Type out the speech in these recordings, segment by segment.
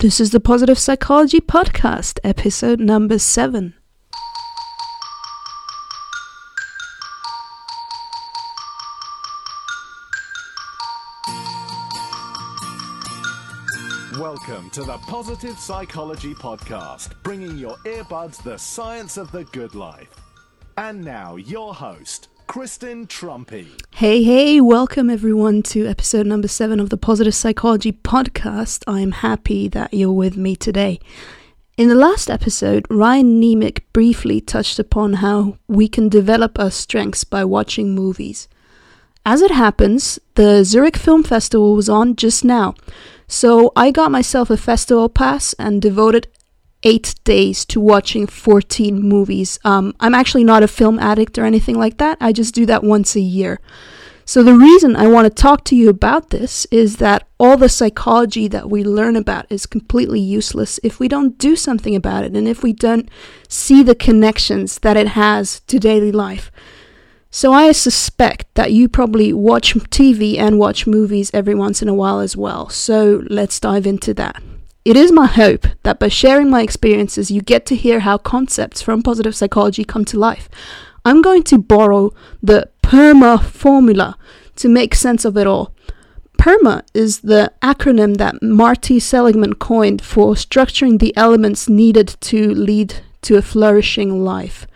This is the Positive Psychology Podcast, episode number seven. Welcome to the Positive Psychology Podcast, bringing your earbuds the science of the good life. And now, your host, Kristen Truempy. Hey, hey, welcome everyone to episode number seven of the Positive Psychology Podcast. I'm happy that you're with me today. In the last episode, Ryan Niemiec briefly touched upon how we can develop our strengths by watching movies. As it happens, the Zurich Film Festival was on just now, so I got myself a festival pass and devoted eight days to watching 14 movies. Um, I'm actually not a film addict or anything like that. I just do that once a year. So, the reason I want to talk to you about this is that all the psychology that we learn about is completely useless if we don't do something about it and if we don't see the connections that it has to daily life. So, I suspect that you probably watch TV and watch movies every once in a while as well. So, let's dive into that. It is my hope that by sharing my experiences, you get to hear how concepts from positive psychology come to life. I'm going to borrow the PERMA formula to make sense of it all. PERMA is the acronym that Marty Seligman coined for structuring the elements needed to lead to a flourishing life.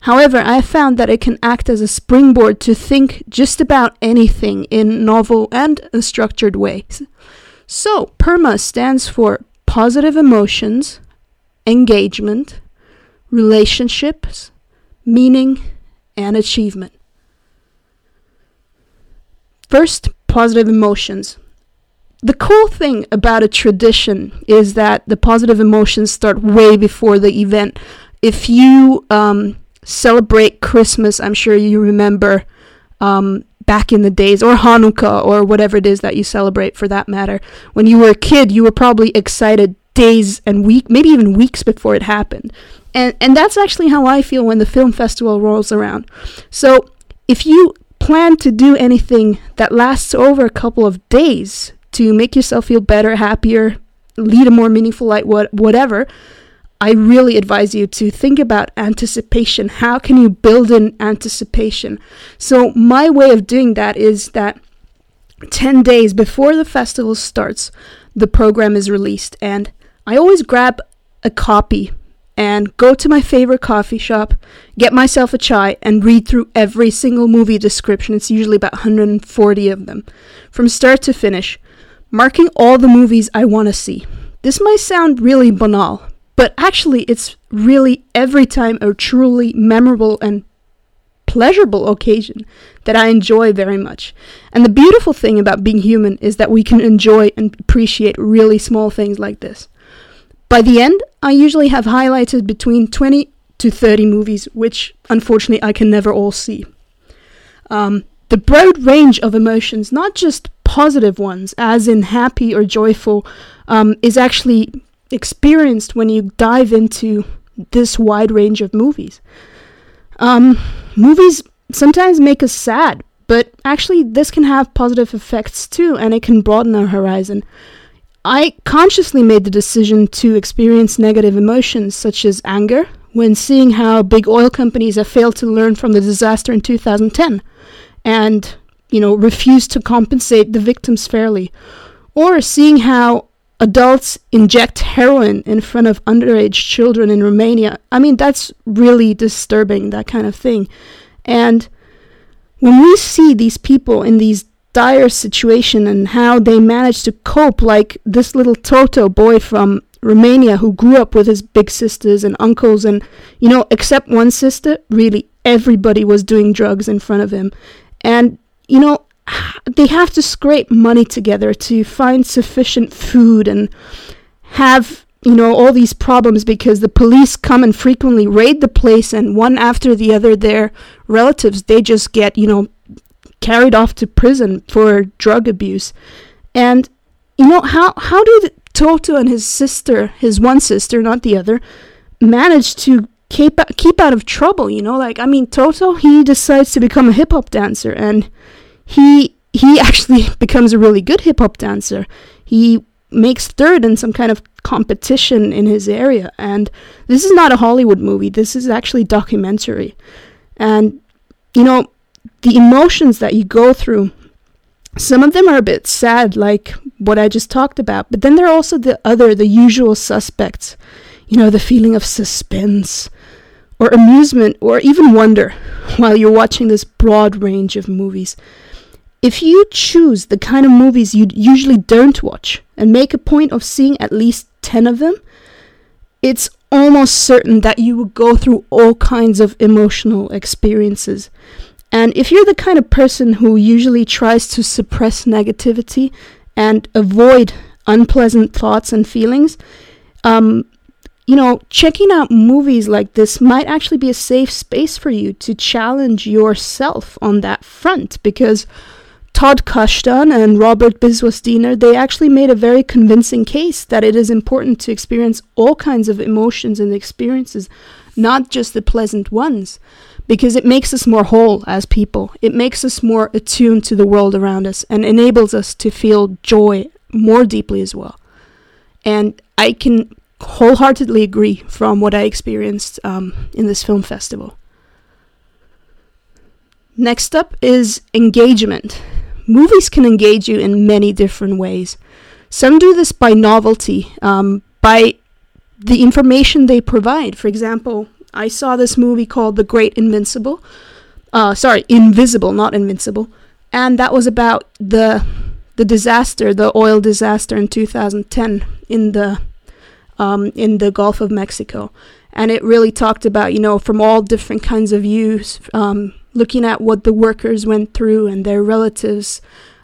However, I have found that it can act as a springboard to think just about anything in novel and structured ways. So, PERMA stands for positive emotions, engagement, relationships, meaning, and achievement. First, positive emotions. The cool thing about a tradition is that the positive emotions start way before the event. If you um, celebrate Christmas, I'm sure you remember um, back in the days, or Hanukkah, or whatever it is that you celebrate for that matter. When you were a kid, you were probably excited days and week, maybe even weeks before it happened. And and that's actually how I feel when the film festival rolls around. So if you plan to do anything that lasts over a couple of days to make yourself feel better, happier, lead a more meaningful life, what whatever, I really advise you to think about anticipation. How can you build in anticipation? So, my way of doing that is that 10 days before the festival starts, the program is released, and I always grab a copy and go to my favorite coffee shop, get myself a chai, and read through every single movie description. It's usually about 140 of them, from start to finish, marking all the movies I want to see. This might sound really banal, but actually, it's really every time a truly memorable and pleasurable occasion that I enjoy very much. And the beautiful thing about being human is that we can enjoy and appreciate really small things like this. By the end, I usually have highlighted between 20 to 30 movies, which unfortunately I can never all see. Um, the broad range of emotions, not just positive ones, as in happy or joyful, um, is actually experienced when you dive into this wide range of movies. Um, movies sometimes make us sad, but actually, this can have positive effects too, and it can broaden our horizon. I consciously made the decision to experience negative emotions such as anger when seeing how big oil companies have failed to learn from the disaster in 2010 and, you know, refused to compensate the victims fairly, or seeing how adults inject heroin in front of underage children in Romania. I mean, that's really disturbing, that kind of thing. And when we see these people in these dire situation and how they manage to cope like this little Toto boy from Romania who grew up with his big sisters and uncles and you know except one sister really everybody was doing drugs in front of him and you know they have to scrape money together to find sufficient food and have you know all these problems because the police come and frequently raid the place and one after the other their relatives they just get you know carried off to prison for drug abuse. And you know how how do Toto and his sister his one sister not the other manage to keep keep out of trouble you know? Like I mean Toto he decides to become a hip hop dancer and he he actually becomes a really good hip hop dancer. He makes third in some kind of competition in his area. And this is not a Hollywood movie. This is actually documentary. And you know, the emotions that you go through some of them are a bit sad like what I just talked about, but then there are also the other the usual suspects. You know, the feeling of suspense or amusement or even wonder while you're watching this broad range of movies. If you choose the kind of movies you usually don't watch and make a point of seeing at least 10 of them, it's almost certain that you will go through all kinds of emotional experiences. And if you're the kind of person who usually tries to suppress negativity and avoid unpleasant thoughts and feelings, um, you know, checking out movies like this might actually be a safe space for you to challenge yourself on that front because Todd Kashdan and Robert Biswas-Diener, they actually made a very convincing case that it is important to experience all kinds of emotions and experiences, not just the pleasant ones, because it makes us more whole as people. It makes us more attuned to the world around us and enables us to feel joy more deeply as well. And I can wholeheartedly agree from what I experienced um, in this film festival. Next up is engagement. Movies can engage you in many different ways. Some do this by novelty, um, by the information they provide. For example, I saw this movie called The Great Invincible. Uh, sorry, Invisible, not Invincible. And that was about the the disaster, the oil disaster in 2010 in the um, in the Gulf of Mexico. And it really talked about, you know, from all different kinds of views, um, looking at what the workers went through and their relatives,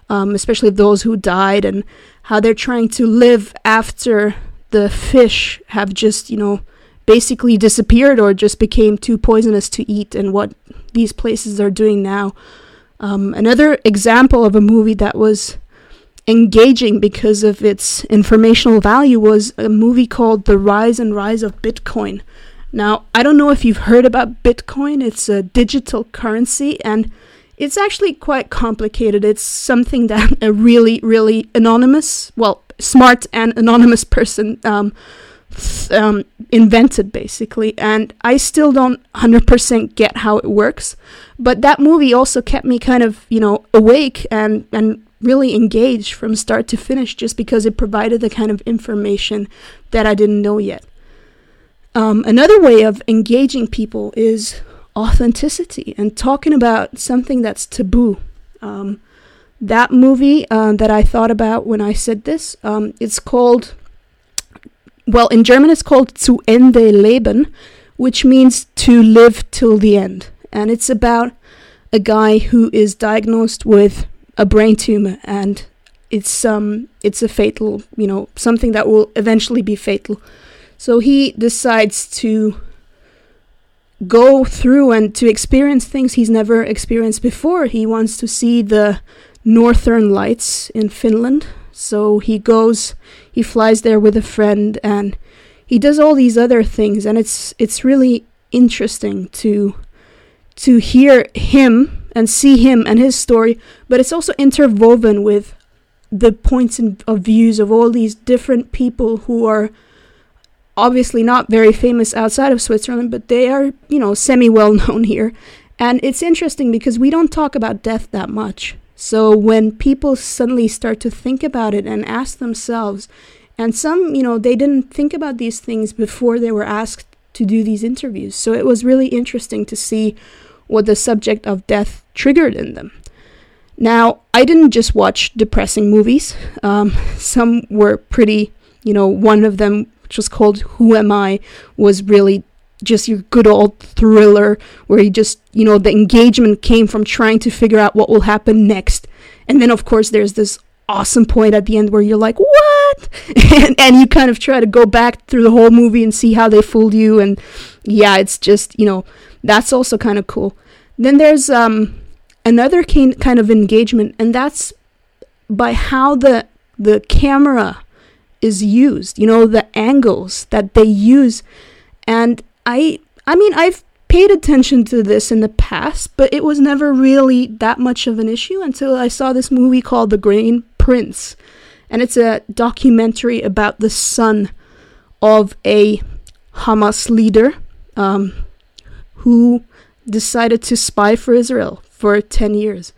um, especially those who died, and how they're trying to live after the fish have just, you know, basically disappeared or just became too poisonous to eat, and what these places are doing now. Um, another example of a movie that was engaging because of its informational value was a movie called The Rise and Rise of Bitcoin. Now, I don't know if you've heard about Bitcoin, it's a digital currency and it's actually quite complicated. It's something that a really, really anonymous, well, smart and anonymous person um, um, invented, basically. And I still don't 100% get how it works. But that movie also kept me kind of, you know, awake and, and really engaged from start to finish just because it provided the kind of information that I didn't know yet. Um, another way of engaging people is authenticity and talking about something that's taboo. Um, that movie uh, that I thought about when I said this, um, it's called, well, in German it's called Zu Ende Leben, which means to live till the end. And it's about a guy who is diagnosed with a brain tumor and it's um it's a fatal you know something that will eventually be fatal so he decides to go through and to experience things he's never experienced before. He wants to see the northern lights in Finland. So he goes he flies there with a friend and he does all these other things. And it's it's really interesting to to hear him and see him and his story, but it's also interwoven with the points of views of all these different people who are obviously not very famous outside of Switzerland, but they are, you know, semi well known here. And it's interesting because we don't talk about death that much. So when people suddenly start to think about it and ask themselves, and some, you know, they didn't think about these things before they were asked to do these interviews. So it was really interesting to see what the subject of death triggered in them. Now, I didn't just watch depressing movies. Um, some were pretty, you know, one of them, which was called Who Am I, was really just your good old thriller where you just, you know, the engagement came from trying to figure out what will happen next. And then, of course, there's this awesome point at the end where you're like, what? and, and you kind of try to go back through the whole movie and see how they fooled you. And yeah, it's just, you know, that's also kind of cool. Then there's um, another kind of engagement, and that's by how the the camera is used. You know, the angles that they use, and I I mean I've paid attention to this in the past, but it was never really that much of an issue until I saw this movie called The Green Prince. and it's a documentary about the son of a Hamas leader um, who decided to spy for Israel for 10 years.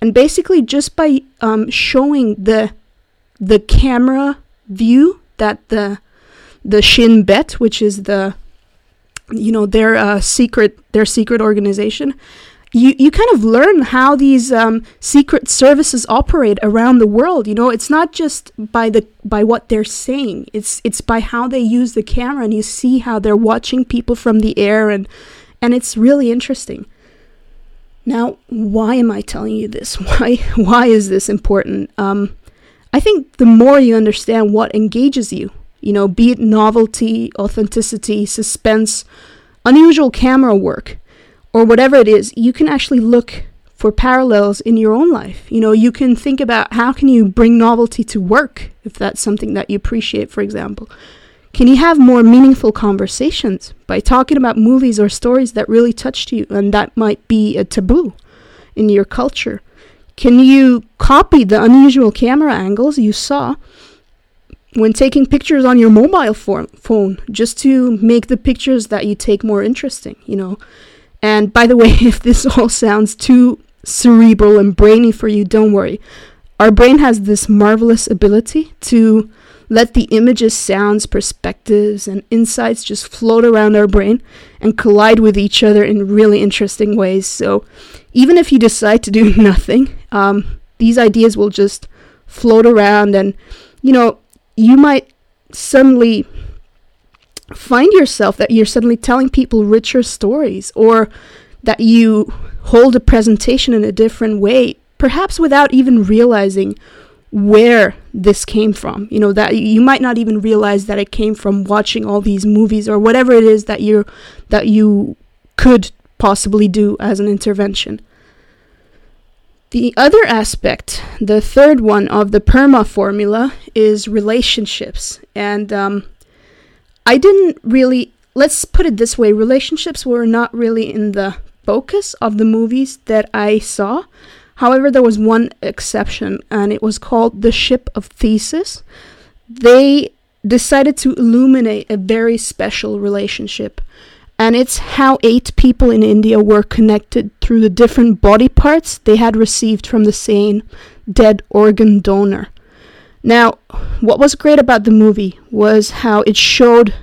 And basically, just by um, showing the the camera view that the the Shin Bet, which is the you know their uh, secret their secret organization, you you kind of learn how these um, secret services operate around the world. You know, it's not just by the by what they're saying. It's it's by how they use the camera, and you see how they're watching people from the air, and and it's really interesting. Now, why am I telling you this? Why why is this important? Um, I think the more you understand what engages you, you know, be it novelty, authenticity, suspense, unusual camera work or whatever it is, you can actually look for parallels in your own life. You know, you can think about how can you bring novelty to work if that's something that you appreciate, for example. Can you have more meaningful conversations by talking about movies or stories that really touched you and that might be a taboo in your culture? Can you copy the unusual camera angles you saw when taking pictures on your mobile phone just to make the pictures that you take more interesting, you know? And by the way, if this all sounds too cerebral and brainy for you, don't worry. Our brain has this marvelous ability to let the images, sounds, perspectives, and insights just float around our brain and collide with each other in really interesting ways. So, even if you decide to do nothing, um, these ideas will just float around, and you know, you might suddenly find yourself that you're suddenly telling people richer stories or that you hold a presentation in a different way, perhaps without even realizing where this came from. You know, that you might not even realize that it came from watching all these movies or whatever it is that you that you could possibly do as an intervention. The other aspect, the third one of the PERMA formula, is relationships. And um, I didn't really, let's put it this way relationships were not really in the focus of the movies that I saw. However, there was one exception, and it was called The Ship of Theseus. They decided to illuminate a very special relationship, and it's how eight people in India were connected through the different body parts they had received from the same dead organ donor. Now, what was great about the movie was how it showed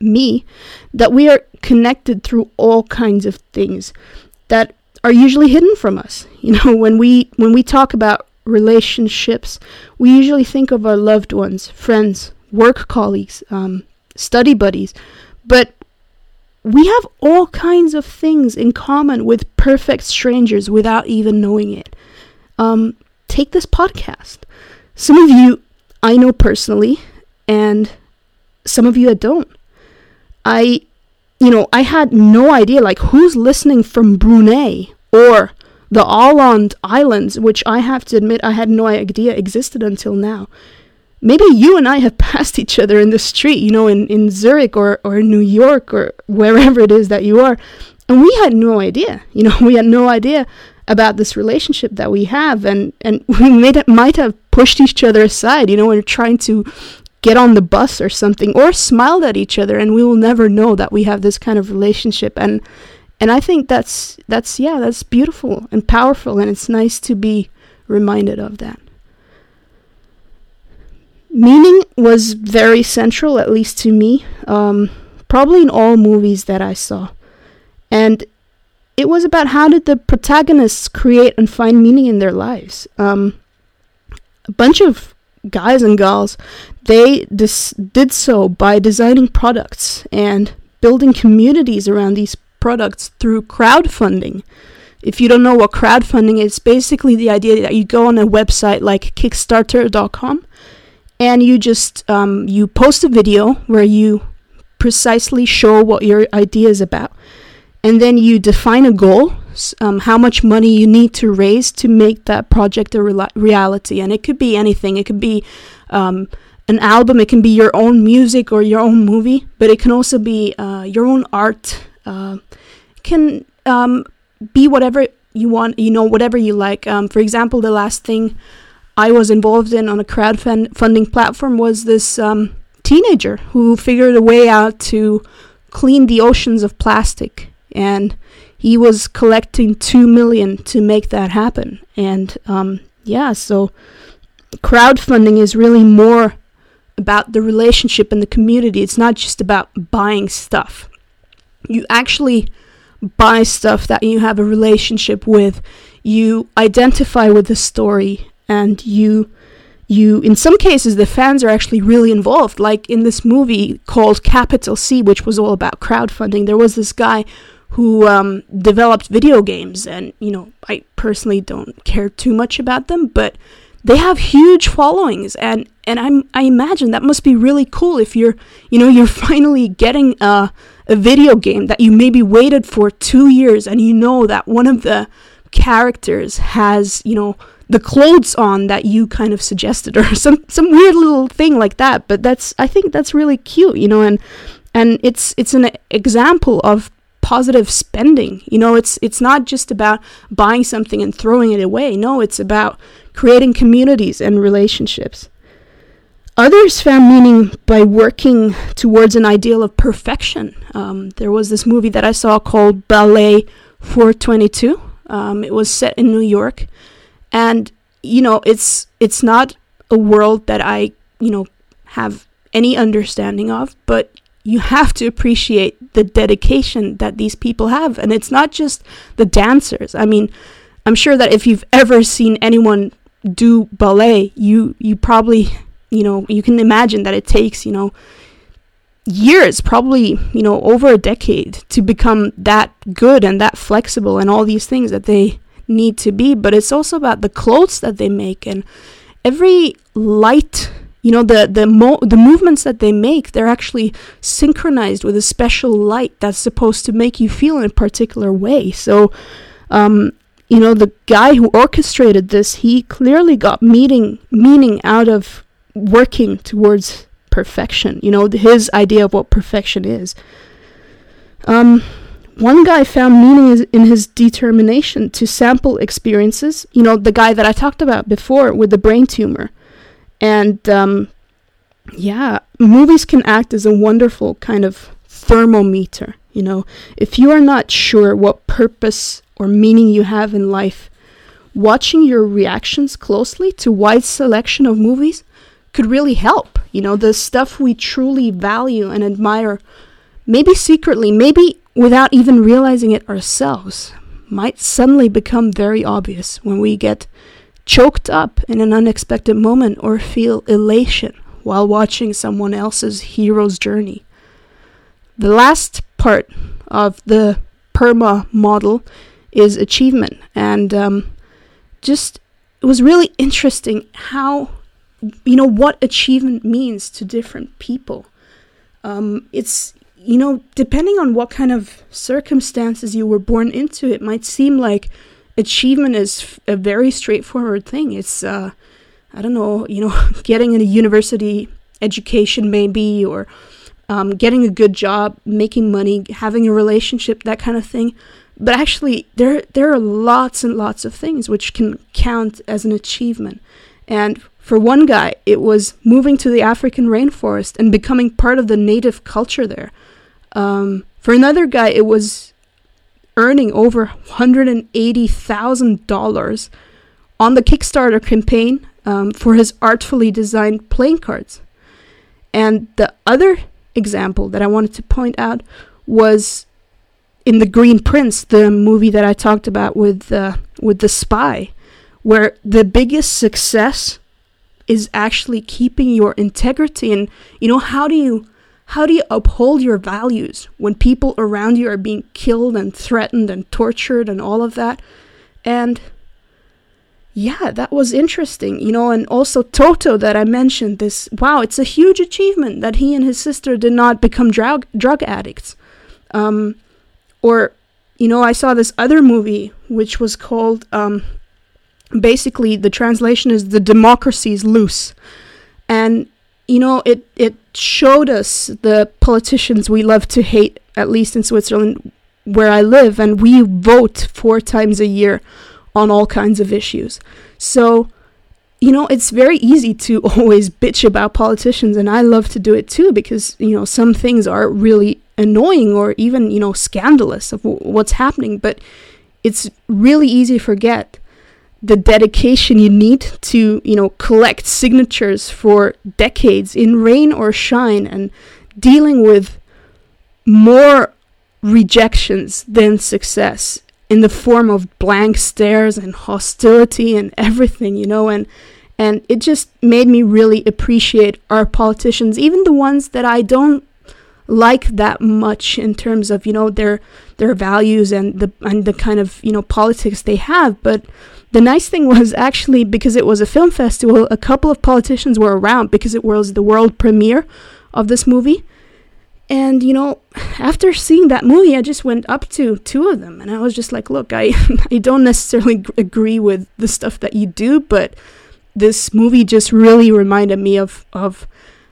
me that we are connected through all kinds of things that are usually hidden from us. You know, when we when we talk about relationships, we usually think of our loved ones, friends, work colleagues, um, study buddies, but we have all kinds of things in common with perfect strangers without even knowing it. Um, take this podcast. Some of you I know personally, and some of you I don't. I, you know, I had no idea, like, who's listening from Brunei or the Åland Islands, which I have to admit I had no idea existed until now. Maybe you and I have passed each other in the street, you know, in, in Zurich or, or New York or wherever it is that you are. And we had no idea, you know, we had no idea about this relationship that we have and and we made might have pushed each other aside you know when we're trying to get on the bus or something or smiled at each other and we will never know that we have this kind of relationship and and I think that's that's yeah that's beautiful and powerful and it's nice to be reminded of that meaning was very central at least to me um, probably in all movies that I saw and it was about how did the protagonists create and find meaning in their lives. Um, a bunch of guys and girls, they dis- did so by designing products and building communities around these products through crowdfunding. If you don't know what crowdfunding is, basically the idea that you go on a website like Kickstarter.com and you just um, you post a video where you precisely show what your idea is about. And then you define a goal um, how much money you need to raise to make that project a re- reality. And it could be anything. It could be um, an album. It can be your own music or your own movie but it can also be uh, your own art. Uh, can um, be whatever you want you know whatever you like. Um, for example the last thing I was involved in on a crowdfunding platform was this um, teenager who figured a way out to clean the oceans of plastic. And he was collecting two million to make that happen. And um, yeah, so crowdfunding is really more about the relationship and the community. It's not just about buying stuff. You actually buy stuff that you have a relationship with. You identify with the story and you you in some cases the fans are actually really involved. Like in this movie called capital c which was all about crowdfunding there was this guy who um, developed video games and you know i personally don't care too much about them but they have huge followings and and I'm, i imagine that must be really cool if you're you know you're finally getting a, a video game that you maybe waited for two years and you know that one of the characters has you know the clothes on that you kind of suggested or some some weird little thing like that but that's i think that's really cute you know and and it's it's an example of positive spending you know it's it's not just about buying something and throwing it away no it's about creating communities and relationships Others found meaning by working towards an ideal of perfection. Um, there was this movie that I saw called Ballet 422. Um, it was set in New York, and you know it's it's not a world that I you know have any understanding of, but you have to appreciate the dedication that these people have, and it's not just the dancers. I mean, I'm sure that if you've ever seen anyone do ballet, you you probably you know you can imagine that it takes you know years, probably, you know, over a decade to become that good and that flexible and all these things that they need to be. But it's also about the clothes that they make and every light, you know, the the mo- the movements that they make, they're actually synchronized with a special light that's supposed to make you feel in a particular way. So, um, you know, the guy who orchestrated this, he clearly got meaning meaning out of working towards perfection. You know, his idea of what perfection is. Um, one guy found meaning in his determination to sample experiences. You know, the guy that I talked about before with the brain tumor. And um, yeah, movies can act as a wonderful kind of thermometer. You know, if you are not sure what purpose or meaning you have in life, watching your reactions closely to wide selection of movies could really help. You know, the stuff we truly value and admire, maybe secretly, maybe without even realizing it ourselves, might suddenly become very obvious when we get choked up in an unexpected moment or feel elation while watching someone else's hero's journey. The last part of the PERMA model is achievement, and um, just it was really interesting how you know what achievement means to different people. Um, it's you know depending on what kind of circumstances you were born into, it might seem like achievement is f- a very straightforward thing. It's uh, I don't know, you know, getting a university education maybe, or um, getting a good job, making money, having a relationship, that kind of thing. But actually, there there are lots and lots of things which can count as an achievement. And for one guy, it was moving to the African rainforest and becoming part of the native culture there. Um, for another guy, it was earning over $180,000 on the Kickstarter campaign um, for his artfully designed playing cards. And the other example that I wanted to point out was in The Green Prince, the movie that I talked about with uh, with the spy, where the biggest success is actually keeping your integrity and you know how do you how do you uphold your values when people around you are being killed and threatened and tortured and all of that? And yeah that was interesting you know and also toto that i mentioned this wow it's a huge achievement that he and his sister did not become drug drug addicts. Um or you know i saw this other movie which was called um basically the translation is the democracy is loose. And you know it it showed us the politicians we love to hate at least in Switzerland where I live and we vote four times a year on all kinds of issues. So you know, it's very easy to always bitch about politicians, and I love to do it too because, you know, some things are really annoying or even, you know, scandalous of w- what's happening, but it's really easy to forget the dedication you need to, you know, collect signatures for decades in rain or shine and dealing with more rejections than success in the form of blank stares and hostility and everything, you know, and and it just made me really appreciate our politicians, even the ones that I don't like that much in terms of, you know, their their values and the and the kind of, you know, politics they have, but the nice thing was actually because it was a film festival, a couple of politicians were around because it was the world premiere of this movie. And you know, after seeing that movie, I just went up to two of them and I was just like, "Look, I I don't necessarily g- agree with the stuff that you do, but this movie just really reminded me of of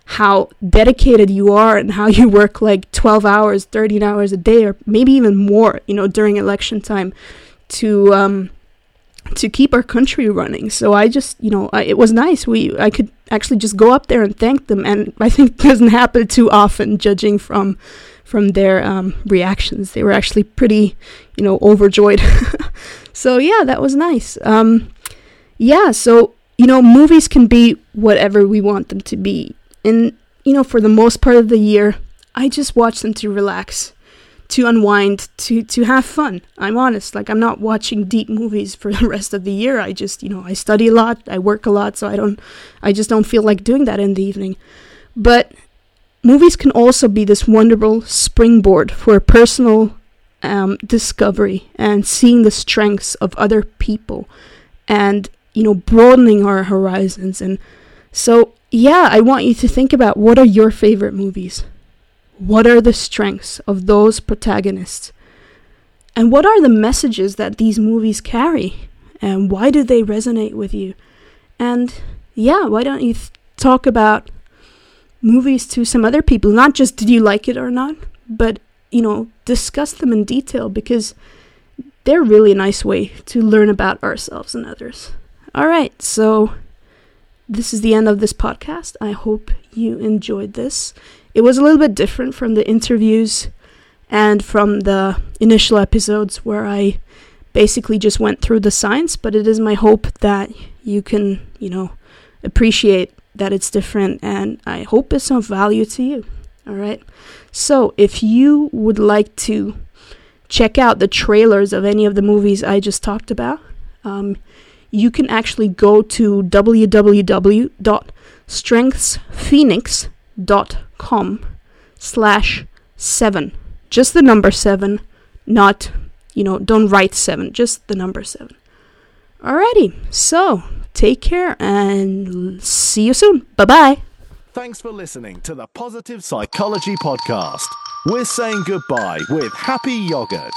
how dedicated you are and how you work like 12 hours, 13 hours a day or maybe even more, you know, during election time to um to keep our country running. So I just, you know, I, it was nice. We I could actually just go up there and thank them, and I think doesn't happen too often, judging from from their um, reactions. They were actually pretty, you know, overjoyed. so yeah, that was nice. Um, yeah, so you know, movies can be whatever we want them to be, and you know, for the most part of the year, I just watch them to relax to unwind, to to have fun. I'm honest, like I'm not watching deep movies for the rest of the year. I just, you know, I study a lot, I work a lot, so I don't I just don't feel like doing that in the evening. But movies can also be this wonderful springboard for personal um, discovery and seeing the strengths of other people and you know broadening our horizons and so yeah i want you to think about what are your favorite movies what are the strengths of those protagonists? And what are the messages that these movies carry? And why do they resonate with you? And yeah, why don't you th- talk about movies to some other people? Not just did you like it or not, but you know, discuss them in detail because they're really a nice way to learn about ourselves and others. All right, so this is the end of this podcast. I hope you enjoyed this. It was a little bit different from the interviews and from the initial episodes where I basically just went through the science, but it is my hope that you can, you know, appreciate that it's different and I hope it's of value to you. All right. So, if you would like to check out the trailers of any of the movies I just talked about, um, you can actually go to www.strengthsphoenix.com dot com slash seven. Just the number seven, not, you know, don't write seven, just the number seven. Alrighty, so take care and see you soon. Bye bye. Thanks for listening to the Positive Psychology Podcast. We're saying goodbye with happy yogurt.